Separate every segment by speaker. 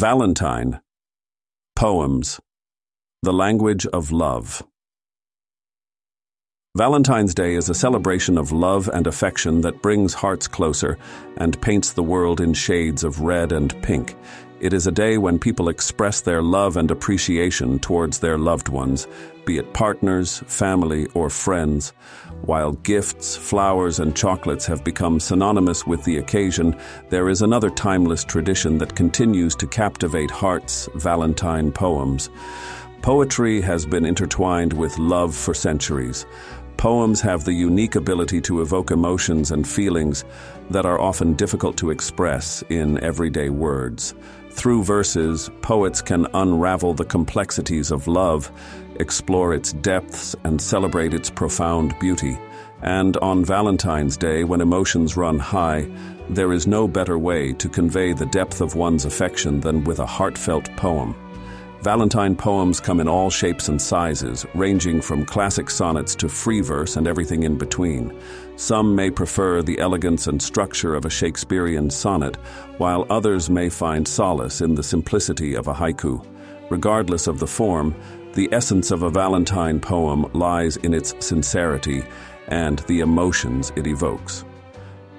Speaker 1: Valentine. Poems. The language of love. Valentine's Day is a celebration of love and affection that brings hearts closer and paints the world in shades of red and pink. It is a day when people express their love and appreciation towards their loved ones, be it partners, family, or friends. While gifts, flowers, and chocolates have become synonymous with the occasion, there is another timeless tradition that continues to captivate hearts Valentine poems. Poetry has been intertwined with love for centuries. Poems have the unique ability to evoke emotions and feelings that are often difficult to express in everyday words. Through verses, poets can unravel the complexities of love, explore its depths, and celebrate its profound beauty. And on Valentine's Day, when emotions run high, there is no better way to convey the depth of one's affection than with a heartfelt poem. Valentine poems come in all shapes and sizes, ranging from classic sonnets to free verse and everything in between. Some may prefer the elegance and structure of a Shakespearean sonnet, while others may find solace in the simplicity of a haiku. Regardless of the form, the essence of a Valentine poem lies in its sincerity and the emotions it evokes.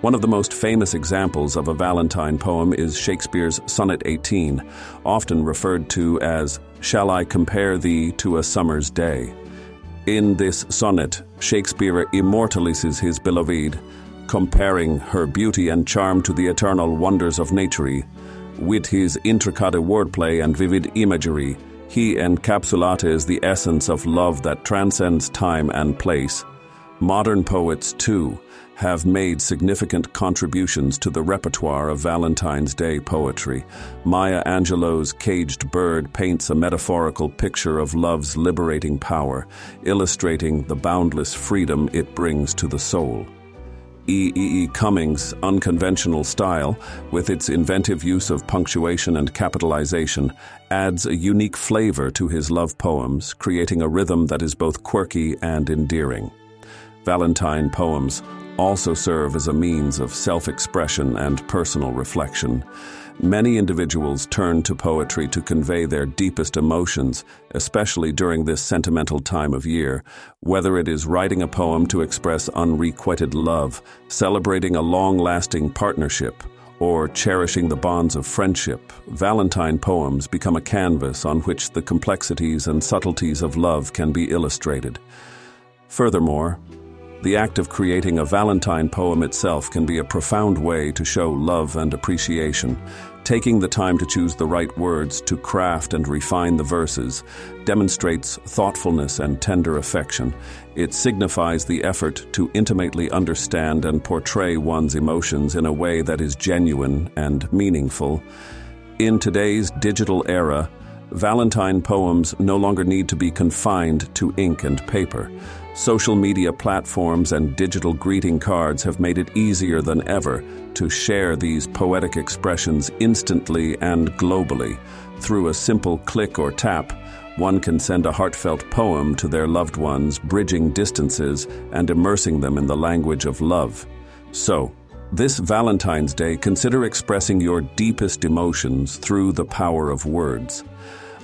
Speaker 1: One of the most famous examples of a Valentine poem is Shakespeare's Sonnet 18, often referred to as Shall I Compare Thee to a Summer's Day. In this sonnet, Shakespeare immortalizes his beloved, comparing her beauty and charm to the eternal wonders of nature. With his intricate wordplay and vivid imagery, he encapsulates the essence of love that transcends time and place. Modern poets, too, have made significant contributions to the repertoire of Valentine's Day poetry. Maya Angelou's Caged Bird paints a metaphorical picture of love's liberating power, illustrating the boundless freedom it brings to the soul. E. E. E. Cummings' unconventional style, with its inventive use of punctuation and capitalization, adds a unique flavor to his love poems, creating a rhythm that is both quirky and endearing. Valentine poems also serve as a means of self expression and personal reflection. Many individuals turn to poetry to convey their deepest emotions, especially during this sentimental time of year, whether it is writing a poem to express unrequited love, celebrating a long lasting partnership, or cherishing the bonds of friendship, Valentine poems become a canvas on which the complexities and subtleties of love can be illustrated. Furthermore, the act of creating a Valentine poem itself can be a profound way to show love and appreciation. Taking the time to choose the right words, to craft and refine the verses, demonstrates thoughtfulness and tender affection. It signifies the effort to intimately understand and portray one's emotions in a way that is genuine and meaningful. In today's digital era, Valentine poems no longer need to be confined to ink and paper. Social media platforms and digital greeting cards have made it easier than ever to share these poetic expressions instantly and globally. Through a simple click or tap, one can send a heartfelt poem to their loved ones, bridging distances and immersing them in the language of love. So, this Valentine's Day, consider expressing your deepest emotions through the power of words.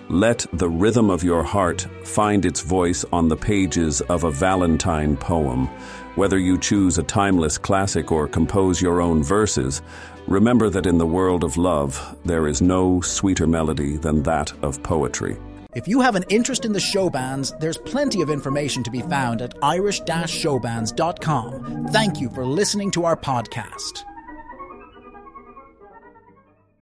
Speaker 1: Let the rhythm of your heart find its voice on the pages of a Valentine poem. Whether you choose a timeless classic or compose your own verses, remember that in the world of love, there is no sweeter melody than that of poetry.
Speaker 2: If you have an interest in the show bands, there's plenty of information to be found at irish-showbands.com. Thank you for listening to our podcast.